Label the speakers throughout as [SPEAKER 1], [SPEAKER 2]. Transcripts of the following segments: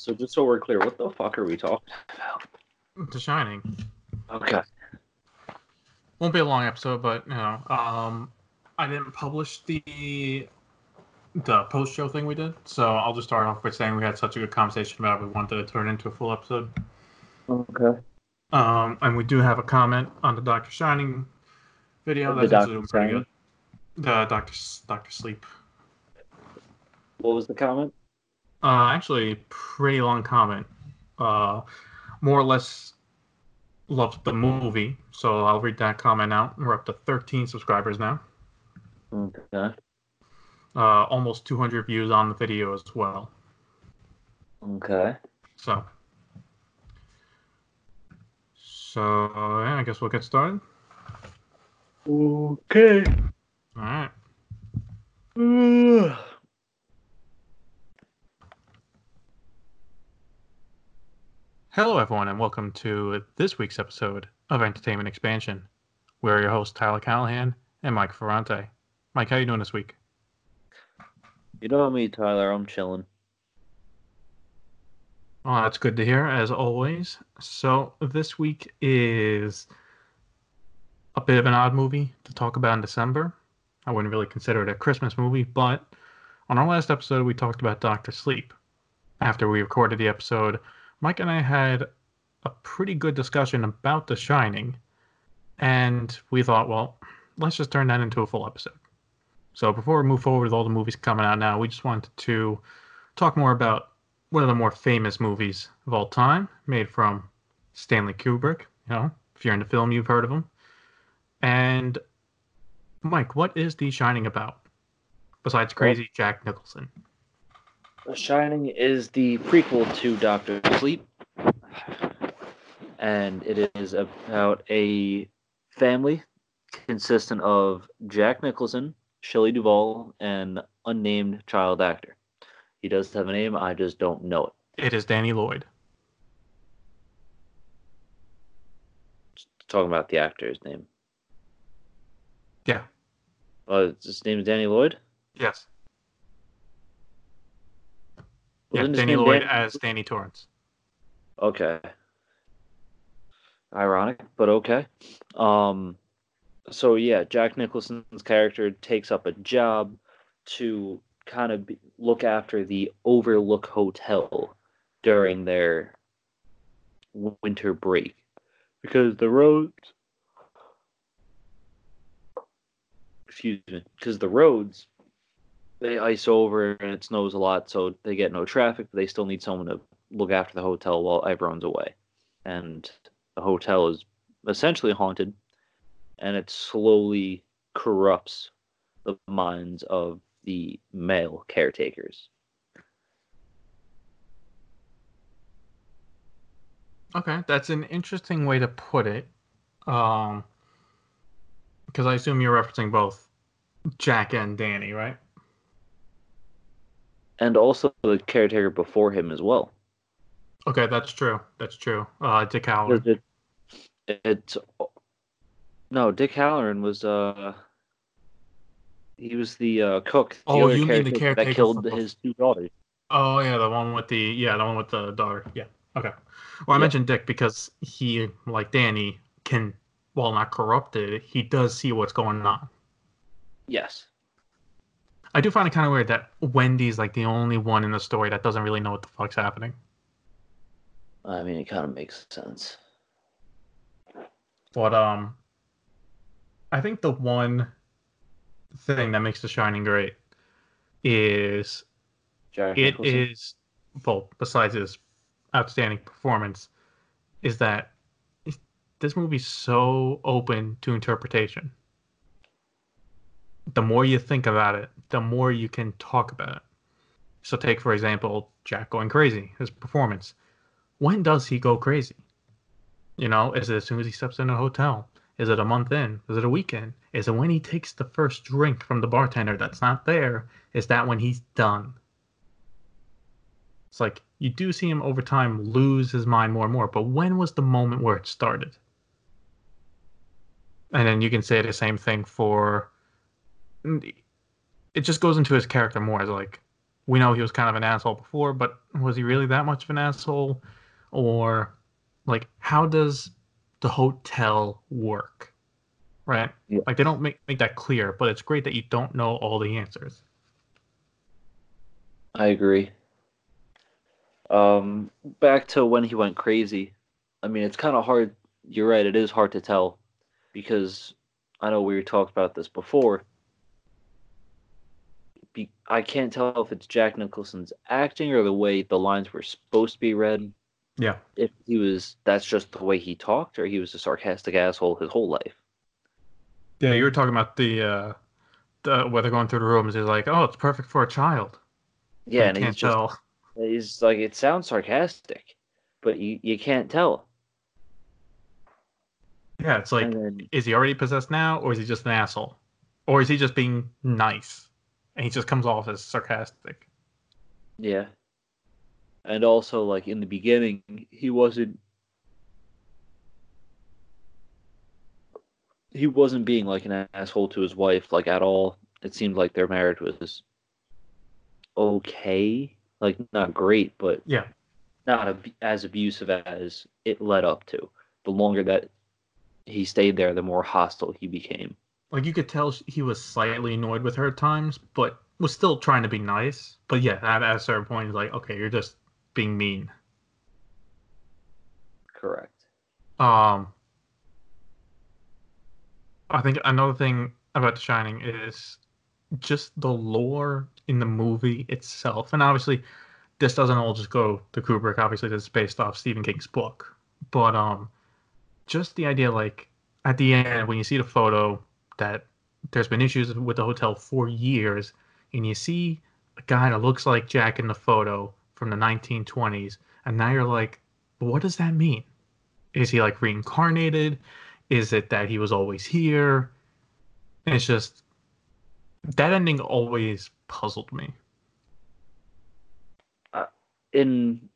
[SPEAKER 1] So just so we're clear, what the fuck are we talking about?
[SPEAKER 2] The Shining.
[SPEAKER 1] Okay.
[SPEAKER 2] Won't be a long episode, but you know, um, I didn't publish the the post show thing we did, so I'll just start off by saying we had such a good conversation about it, we wanted to turn it into a full episode.
[SPEAKER 1] Okay.
[SPEAKER 2] Um, and we do have a comment on the Doctor Shining video.
[SPEAKER 1] The
[SPEAKER 2] That's doing pretty
[SPEAKER 1] Shining?
[SPEAKER 2] good. The Doctor Doctor Sleep.
[SPEAKER 1] What was the comment?
[SPEAKER 2] Uh, actually, pretty long comment. Uh, more or less loved the movie, so I'll read that comment out. We're up to 13 subscribers now.
[SPEAKER 1] Okay.
[SPEAKER 2] Uh, almost 200 views on the video as well.
[SPEAKER 1] Okay.
[SPEAKER 2] So, so yeah, I guess we'll get started.
[SPEAKER 1] Okay.
[SPEAKER 2] All right. Hello, everyone, and welcome to this week's episode of Entertainment Expansion. We're your hosts, Tyler Callahan and Mike Ferrante. Mike, how you doing this week?
[SPEAKER 1] You know me, Tyler. I'm chilling.
[SPEAKER 2] Oh, that's good to hear, as always. So, this week is a bit of an odd movie to talk about in December. I wouldn't really consider it a Christmas movie, but on our last episode, we talked about Doctor Sleep. After we recorded the episode, Mike and I had a pretty good discussion about The Shining, and we thought, well, let's just turn that into a full episode. So, before we move forward with all the movies coming out now, we just wanted to talk more about one of the more famous movies of all time, made from Stanley Kubrick. You know, if you're into film, you've heard of him. And Mike, what is The Shining about? Besides crazy Jack Nicholson.
[SPEAKER 1] The Shining is the prequel to Doctor Sleep, and it is about a family consistent of Jack Nicholson, Shelley Duvall, and unnamed child actor. He does have a name, I just don't know it.
[SPEAKER 2] It is Danny Lloyd.
[SPEAKER 1] Talking about the actor's name.
[SPEAKER 2] Yeah.
[SPEAKER 1] Uh, his name is Danny Lloyd.
[SPEAKER 2] Yes. Yeah, Danny Lloyd
[SPEAKER 1] Dan-
[SPEAKER 2] as Danny Torrance.
[SPEAKER 1] Okay. Ironic, but okay. Um so yeah, Jack Nicholson's character takes up a job to kind of be, look after the Overlook Hotel during their winter break because the roads excuse me, because the roads they ice over and it snows a lot, so they get no traffic, but they still need someone to look after the hotel while everyone's away. And the hotel is essentially haunted, and it slowly corrupts the minds of the male caretakers.
[SPEAKER 2] Okay, that's an interesting way to put it. Um, because I assume you're referencing both Jack and Danny, right?
[SPEAKER 1] And also the caretaker before him as well.
[SPEAKER 2] Okay, that's true. That's true. Uh, Dick Hallorann.
[SPEAKER 1] It, it, it's no, Dick Hallorann was uh he was the uh, cook. The
[SPEAKER 2] Oh, you mean the caretaker that
[SPEAKER 1] killed
[SPEAKER 2] for-
[SPEAKER 1] his two daughters.
[SPEAKER 2] Oh yeah, the one with the yeah, the one with the daughter. Yeah. Okay. Well, I
[SPEAKER 1] Yeah.
[SPEAKER 2] mentioned Dick because he, like Danny, can while not corrupted, he does see what's going on.
[SPEAKER 1] Yes.
[SPEAKER 2] I do find it kind of weird that Wendy's like the only one in the story that doesn't really know what the fuck's happening.
[SPEAKER 1] I mean, it kind of makes sense.
[SPEAKER 2] But um, I think the one thing that makes The Shining great is
[SPEAKER 1] Jack
[SPEAKER 2] it
[SPEAKER 1] Nicholson.
[SPEAKER 2] is well besides his outstanding performance is that this movie's so open to interpretation the more you think about it the more you can talk about it. So take for example jack going crazy his performance. When does he go crazy? You know is it as soon as he steps in a hotel? Is it a month in? Is it a weekend? Is it when he takes the first drink from the bartender that's not there? Is that when he's done? It's like you do see him over time lose his mind more and more, but when was the moment where it started? And then you can say the same thing for. It just goes into his character more as like we know he was kind of an asshole before, but was he really that much of an asshole? Or like how does the hotel work? Right?
[SPEAKER 1] Yeah.
[SPEAKER 2] Like they don't make make that clear, but it's great that you don't know all the answers.
[SPEAKER 1] I agree. Um, back to when he went crazy. I mean, it's kind of hard. You're right. It is hard to tell because I know we talked about this before. I can't tell if it's Jack Nicholson's acting or the way the lines were supposed to be read.
[SPEAKER 2] Yeah.
[SPEAKER 1] If he was, that's just the way he talked, or he was a sarcastic asshole his whole life.
[SPEAKER 2] Yeah, you were talking about the uh the where they're going through the rooms is like, oh, it's perfect for a child.
[SPEAKER 1] Yeah, and he's
[SPEAKER 2] can't
[SPEAKER 1] just
[SPEAKER 2] tell.
[SPEAKER 1] he's like it sounds sarcastic, but you you can't tell.
[SPEAKER 2] Yeah, it's like,
[SPEAKER 1] then,
[SPEAKER 2] is he already possessed now, or is he just an asshole, or is he just being nice, and he just comes off as sarcastic?
[SPEAKER 1] Yeah. And also, like in the beginning, he wasn't. He wasn't being like an asshole to his wife, like at all. It seemed like their marriage was okay, like not great, but
[SPEAKER 2] Yeah,
[SPEAKER 1] not ab- as abusive as it led up to. The longer that he stayed there, the more hostile he became.
[SPEAKER 2] Like you could tell he was slightly annoyed with her at times, but was still trying to be nice. But yeah, at, at a certain point, he's like, okay, you're just being mean.
[SPEAKER 1] Correct.
[SPEAKER 2] Um, I think another thing about The Shining is just the lore in the movie itself, and obviously, this doesn't all just go to Kubrick. Obviously, this is based off Stephen King's book, but um, just the idea, like at the end when you see the photo that there's been issues with the hotel for years, and you see a guy that looks like Jack in the photo from the 1920s, and now you're like, what does that mean? Is he like reincarnated? Is it that he was always here? And it's just that ending always puzzled me.
[SPEAKER 1] Uh, in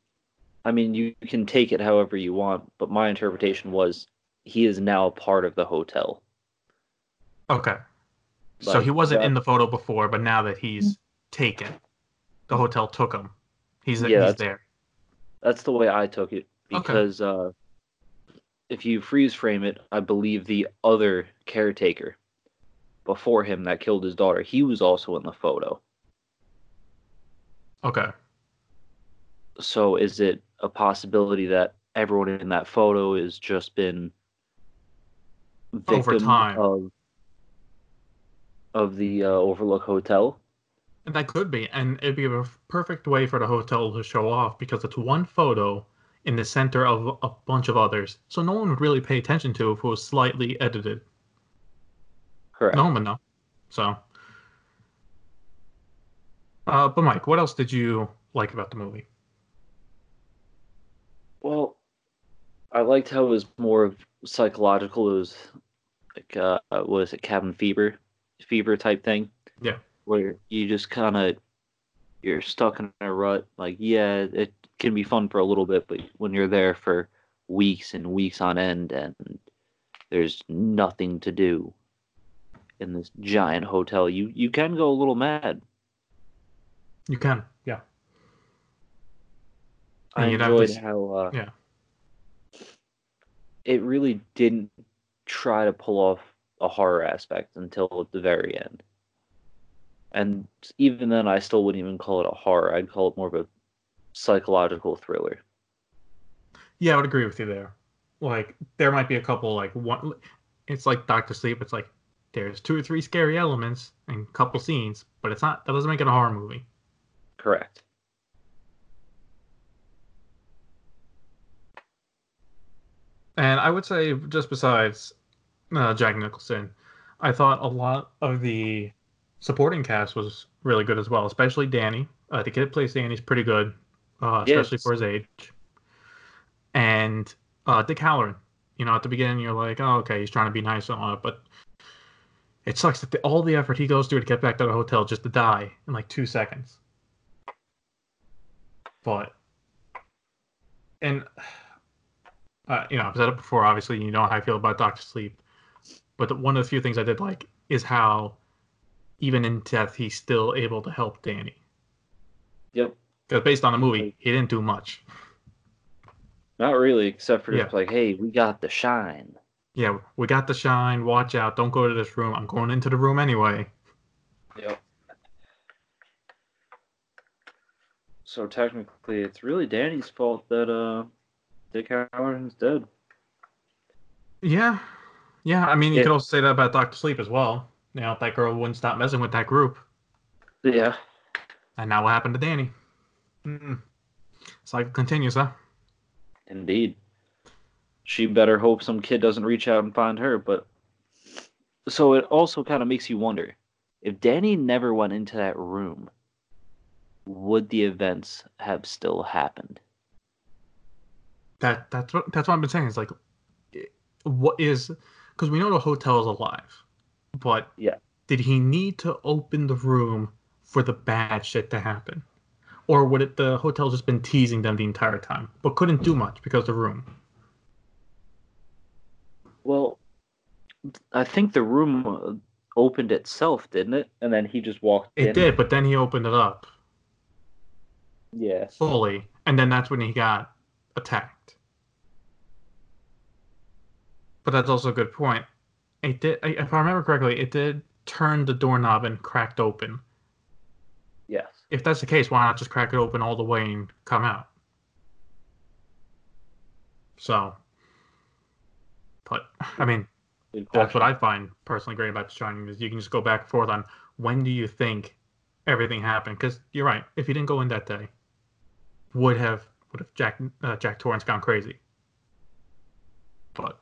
[SPEAKER 1] I mean you can take it however you want, but my interpretation was he is now part of the hotel.
[SPEAKER 2] Okay. so he wasn't in the photo before, but now that he's taken, the hotel took him. He's,
[SPEAKER 1] Yeah,
[SPEAKER 2] he's
[SPEAKER 1] that's-
[SPEAKER 2] there.
[SPEAKER 1] That's the way I took it
[SPEAKER 2] Okay.
[SPEAKER 1] because uh if you freeze frame it, I believe the other caretaker before him that killed his daughter, he was also in the photo.
[SPEAKER 2] Okay.
[SPEAKER 1] So is it a possibility that everyone in that photo has just been
[SPEAKER 2] Over
[SPEAKER 1] victim
[SPEAKER 2] time.
[SPEAKER 1] of of the uh, Overlook Hotel?
[SPEAKER 2] And that could be. And it'd be a perfect way for the hotel to show off because it's one photo in the center of a bunch of others. So no one would really pay attention to if it was slightly edited.
[SPEAKER 1] Correct.
[SPEAKER 2] No one would know. So. Uh, but Mike, what else did you like about the movie?
[SPEAKER 1] Well, I liked how it was more psychological. It was like uh, what is it, cabin fever, fever type thing.
[SPEAKER 2] Yeah.
[SPEAKER 1] Where you just kind of you're stuck in a rut. Like, yeah, it can be fun for a little bit, but when you're there for weeks and weeks on end, and there's nothing to do in this giant hotel, you you can go a little mad.
[SPEAKER 2] You can, yeah.
[SPEAKER 1] I
[SPEAKER 2] And you'd
[SPEAKER 1] enjoyed how uh,
[SPEAKER 2] yeah.
[SPEAKER 1] it really didn't try to pull off a horror aspect until the very end. And even then, I still wouldn't even call it a horror. I'd call it more of a psychological thriller.
[SPEAKER 2] Yeah, I would agree with you there. Like there might be a couple like one it's like Doctor Sleep, it's like there's two or three scary elements and a couple scenes, but it's not that doesn't make it a horror movie.
[SPEAKER 1] Correct.
[SPEAKER 2] And I would say just besides uh, Jack Nicholson, I thought a lot of the supporting cast was really good as well, especially Danny. Uh, the kid plays Danny's pretty good, uh, especially
[SPEAKER 1] Yes.
[SPEAKER 2] for his age. And uh, Dick Hallorann, you know, at the beginning you're like, oh, okay, he's trying to be nice and all that, but it sucks that the, all the effort he goes through to get back to the hotel just to die in like two seconds. But, and uh, you know, I've said it before. Obviously, you know how I feel about Doctor Sleep, but the, one of the few things I did like is how, even in death, he's still able to help Danny.
[SPEAKER 1] Yep.
[SPEAKER 2] Because based on the movie, he didn't do much.
[SPEAKER 1] Not really, except for
[SPEAKER 2] Yeah.
[SPEAKER 1] just like, hey, we got the shine.
[SPEAKER 2] Yeah, we got the shine. Watch out! Don't go to this room. I'm going into the room anyway.
[SPEAKER 1] Yep. So technically, it's really Danny's fault that uh, Dick Hallorann is dead.
[SPEAKER 2] Yeah, yeah. I mean, you
[SPEAKER 1] Yeah.
[SPEAKER 2] could also say that about Doctor Sleep as well. You know, that girl wouldn't stop messing with that group,
[SPEAKER 1] Yeah.
[SPEAKER 2] and now what happened to Danny? Mm-mm. Cycle continues, huh?
[SPEAKER 1] Indeed. She better hope some kid doesn't reach out and find her, but so it also kind of makes you wonder if Danny never went into that room, would the events have still happened?
[SPEAKER 2] That that's what that's what I've been saying. It's like, what is because we know the hotel is alive, but
[SPEAKER 1] Yeah.
[SPEAKER 2] did he need to open the room for the bad shit to happen, or would it the hotel just been teasing them the entire time, but couldn't do much because the room?
[SPEAKER 1] Well, I think the room uh, opened itself, didn't it? And then he just walked
[SPEAKER 2] It
[SPEAKER 1] in.
[SPEAKER 2] did, but then he opened it up
[SPEAKER 1] Yeah.
[SPEAKER 2] fully, and then that's when he got attacked. But that's also a good point. It did, if I remember correctly, it did turn the doorknob and cracked open.
[SPEAKER 1] Yes.
[SPEAKER 2] If that's the case, why not just crack it open all the way and come out? So, but I mean, that's what. I find personally great about The Shining is you can just go back and forth on when do you think everything happened? Because you're right. If he didn't go in that day, would have would have Jack uh, Jack Torrance gone crazy? But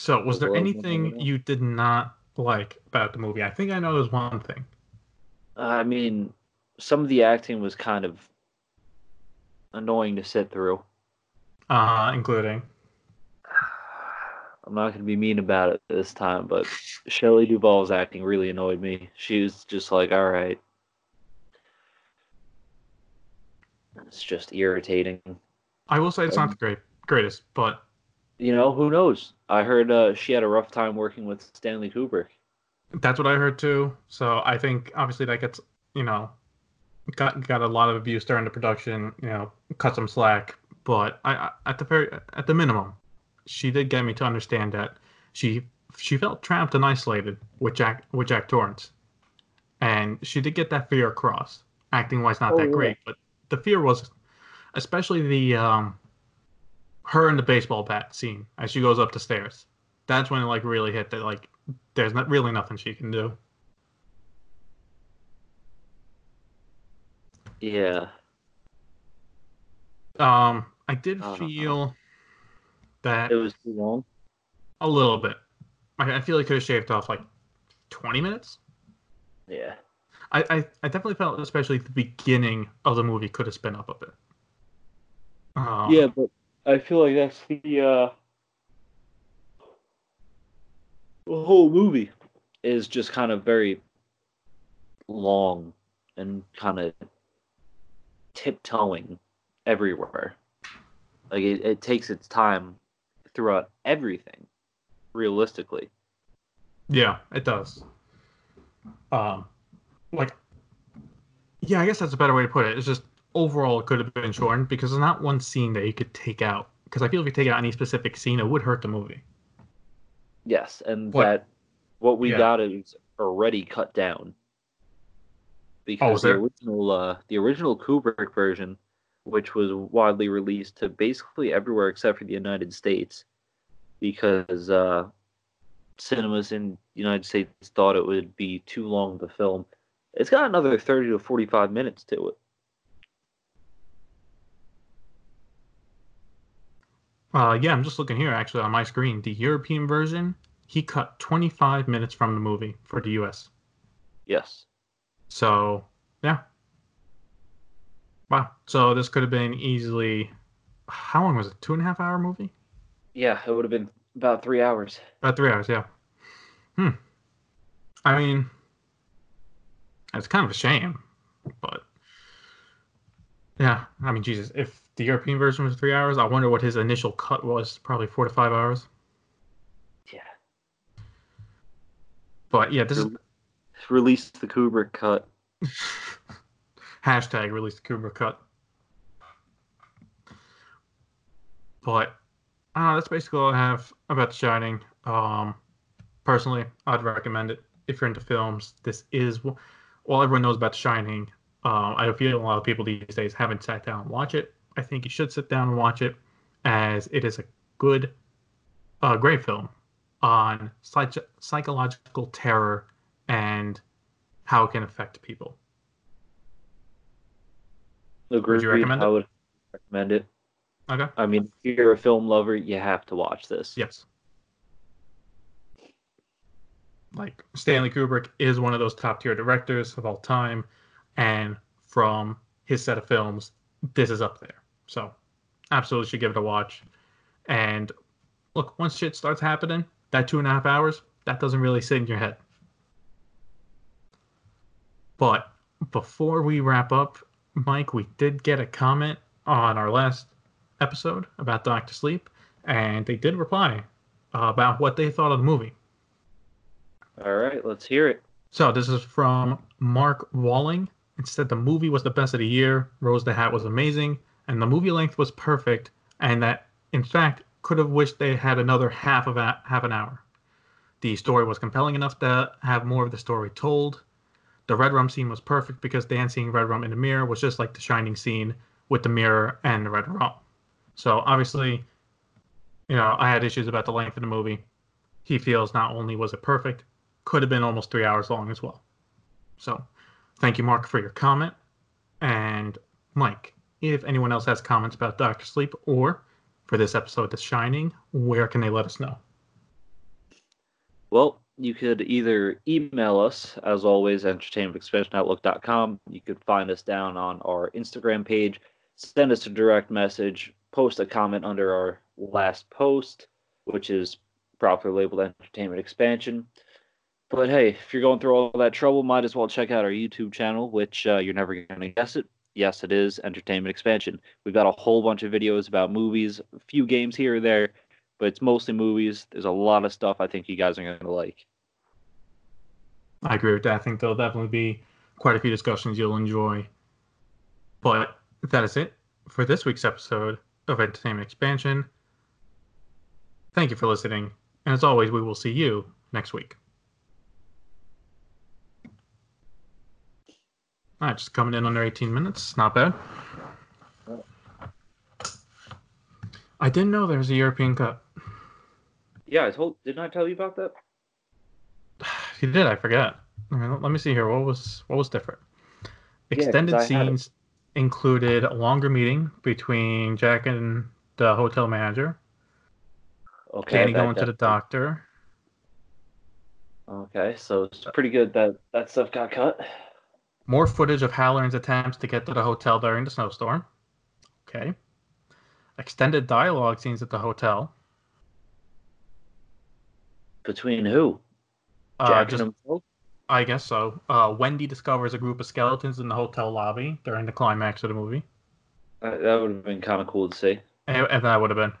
[SPEAKER 2] so, was there anything you did not like about the movie? I think I know there's one thing.
[SPEAKER 1] I mean, some of the acting was kind of annoying to sit through.
[SPEAKER 2] Uh, including
[SPEAKER 1] I'm not going to be mean about it this time, but Shelley Duvall's acting really annoyed me. She was just like, all right. It's just irritating.
[SPEAKER 2] I will say it's not the great greatest, but
[SPEAKER 1] You know, who knows? I heard uh, she had a rough time working with Stanley Kubrick.
[SPEAKER 2] That's what I heard too. So I think obviously that gets you know got got a lot of abuse during the production. You know, cut some slack. But I, I at the very at the minimum, she did get me to understand that she she felt trapped and isolated with Jack with Jack Torrance, and she did get that fear across. Acting wise, not
[SPEAKER 1] Oh,
[SPEAKER 2] that
[SPEAKER 1] yeah.
[SPEAKER 2] great, but the fear was, especially the um, her and the baseball bat scene as she goes up the stairs. That's when it like really hit that like there's not really nothing she can do.
[SPEAKER 1] Yeah.
[SPEAKER 2] Um, I did
[SPEAKER 1] I don't know.
[SPEAKER 2] feel that
[SPEAKER 1] It was too long.
[SPEAKER 2] a little bit. I, I feel like it could have shaved off like 20 minutes.
[SPEAKER 1] Yeah.
[SPEAKER 2] I, I, I definitely felt, especially the beginning of the movie, could have sped up a bit. Um,
[SPEAKER 1] Yeah, but I feel like that's the uh whole movie is just kind of very long and kind of tiptoeing everywhere. Like it, it takes its time throughout everything, realistically.
[SPEAKER 2] Yeah, it does. Um, like, yeah, I guess that's a better way to put it. It's just overall it could have been shortened because there's not one scene that you could take out. Because I feel if you take out any specific scene, it would hurt the movie.
[SPEAKER 1] Yes, and
[SPEAKER 2] What-
[SPEAKER 1] that what we
[SPEAKER 2] Yeah.
[SPEAKER 1] got is already cut down. Because
[SPEAKER 2] Oh,
[SPEAKER 1] the original uh, the original Kubrick version, which was widely released to basically everywhere except for the United States, because uh, cinemas in the United States thought it would be too long of a film. It's got another thirty to forty five minutes to it.
[SPEAKER 2] Uh, yeah, I'm just looking here actually on my screen. The European version, he cut 25 minutes from the movie for the US.
[SPEAKER 1] Yes.
[SPEAKER 2] So, yeah. Wow. So this could have been easily, how long was it? Two and a half hour movie?
[SPEAKER 1] Yeah, it would have been about three hours.
[SPEAKER 2] About three hours, yeah. Hmm. I mean, it's kind of a shame, but yeah. I mean, Jesus, if the European version was three hours, I wonder what his initial cut was. Probably four to five hours.
[SPEAKER 1] Yeah.
[SPEAKER 2] But yeah, this is
[SPEAKER 1] Release the Kubrick cut.
[SPEAKER 2] Hashtag release the Kubrick cut. But uh, that's basically all I have about The Shining. Um, personally, I'd recommend it if you're into films. This is well, everyone knows about The Shining. Um, I feel a lot of people these days haven't sat down and watch it. I think you should sit down and watch it, as it is a good, uh, great film on psych- psychological terror and how it can affect people.
[SPEAKER 1] Agreed.
[SPEAKER 2] Would you recommend
[SPEAKER 1] I
[SPEAKER 2] it?
[SPEAKER 1] would recommend it.
[SPEAKER 2] Okay.
[SPEAKER 1] I mean, if you're a film lover, you have to watch this.
[SPEAKER 2] Yes. Like Stanley Kubrick is one of those top tier directors of all time, and from his set of films, this is up there. So, absolutely should give it a watch. And look, once shit starts happening, that two and a half hours, that doesn't really sit in your head. But before we wrap up, Mike, we did get a comment on our last episode about Doctor Sleep, and they did reply about what they thought of the movie.
[SPEAKER 1] All right, let's hear it.
[SPEAKER 2] So this is from Mark Walling. Said the movie was the best of the year. Rose the Hat was amazing, and the movie length was perfect. And that, in fact, could have wished they had another half of a, half an hour. The story was compelling enough to have more of the story told. The red rum scene was perfect because dancing red rum in the mirror was just like the shining scene with the mirror and the red rum. So obviously, you know, I had issues about the length of the movie. He feels not only was it perfect, could have been almost three hours long as well. So, thank you, Mark, for your comment. And Mike, if anyone else has comments about Doctor Sleep or for this episode, The Shining, where can they let us know?
[SPEAKER 1] Well, you could either email us, as always, entertainmentexpansionoutlook.com. You could find us down on our Instagram page, send us a direct message, post a comment under our last post, which is properly labeled Entertainment Expansion. But hey, if you're going through all that trouble, might as well check out our YouTube channel, which uh, you're never going to guess it. Yes, it is Entertainment Expansion. We've got a whole bunch of videos about movies, a few games here or there, but it's mostly movies. There's a lot of stuff I think you guys are going to like.
[SPEAKER 2] I agree with that. I think there'll definitely be quite a few discussions you'll enjoy. But that is it for this week's episode of Entertainment Expansion. Thank you for listening, and as always, we will see you next week. All right, just coming in under 18 minutes. Not bad. I didn't know there was a European Cup.
[SPEAKER 1] Yeah, I told. Didn't I tell you about that?
[SPEAKER 2] You did, I forget. Mean, let me see here. What was what was different? Extended
[SPEAKER 1] it.
[SPEAKER 2] scenes included a longer meeting between Jack and the hotel manager.
[SPEAKER 1] Okay.
[SPEAKER 2] Danny going to the doctor.
[SPEAKER 1] Okay, so it's pretty good that that stuff got cut.
[SPEAKER 2] More footage of Hallorann's attempts to get to the hotel during the snowstorm. Okay. Extended dialogue scenes at the hotel.
[SPEAKER 1] Between who?
[SPEAKER 2] Uh, just? I guess so. Uh, Wendy discovers a group of skeletons in the hotel lobby during the climax of the movie.
[SPEAKER 1] Uh, that would have been kind of cool to see.
[SPEAKER 2] And, and that would have been.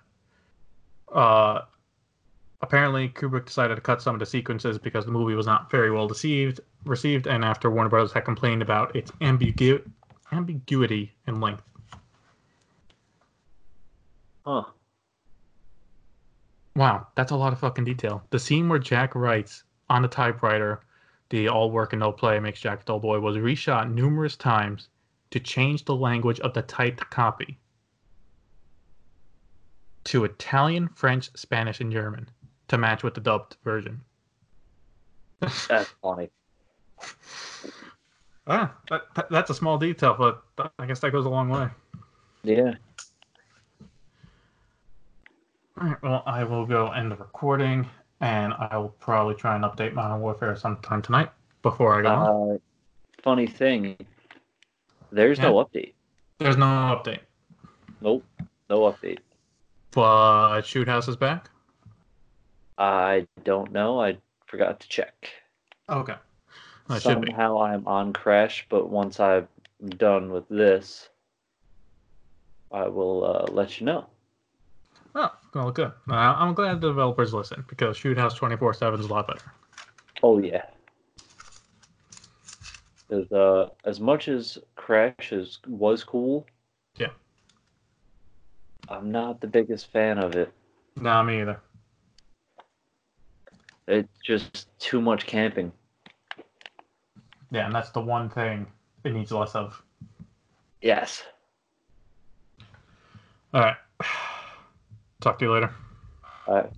[SPEAKER 2] Apparently, Kubrick decided to cut some of the sequences because the movie was not very well received, received, and after Warner Bros. had complained about its ambigu- ambiguity in length.
[SPEAKER 1] Huh.
[SPEAKER 2] Wow, that's a lot of fucking detail. The scene where Jack writes on the typewriter, the all work and no play makes Jack a dull boy, was reshot numerous times to change the language of the typed copy to Italian, French, Spanish, and German to match with the dubbed version.
[SPEAKER 1] That's funny.
[SPEAKER 2] Ah, that, that- that's a small detail, but I guess that goes a long way.
[SPEAKER 1] Yeah.
[SPEAKER 2] All right, well, I will go end the recording, and I will probably try and update Modern Warfare sometime tonight before I go. on.
[SPEAKER 1] Uh, funny thing, there's no update.
[SPEAKER 2] There's no update,
[SPEAKER 1] Nope, no update.
[SPEAKER 2] but Shoot House is back.
[SPEAKER 1] I don't know. I forgot to check.
[SPEAKER 2] Okay, be.
[SPEAKER 1] Somehow I'm on Crash, but once I'm done with this, I will uh, let you know.
[SPEAKER 2] Oh, well, good. Uh, I'm glad the developers listen because Shoot House 24/7 is a lot better.
[SPEAKER 1] Oh yeah. Because uh, as much as Crash is was cool,
[SPEAKER 2] Yeah.
[SPEAKER 1] I'm not the biggest fan of it.
[SPEAKER 2] Nah, me either.
[SPEAKER 1] It's just too much camping.
[SPEAKER 2] Yeah, and that's the one thing it needs less of.
[SPEAKER 1] Yes.
[SPEAKER 2] All right. Talk to you later.
[SPEAKER 1] All right.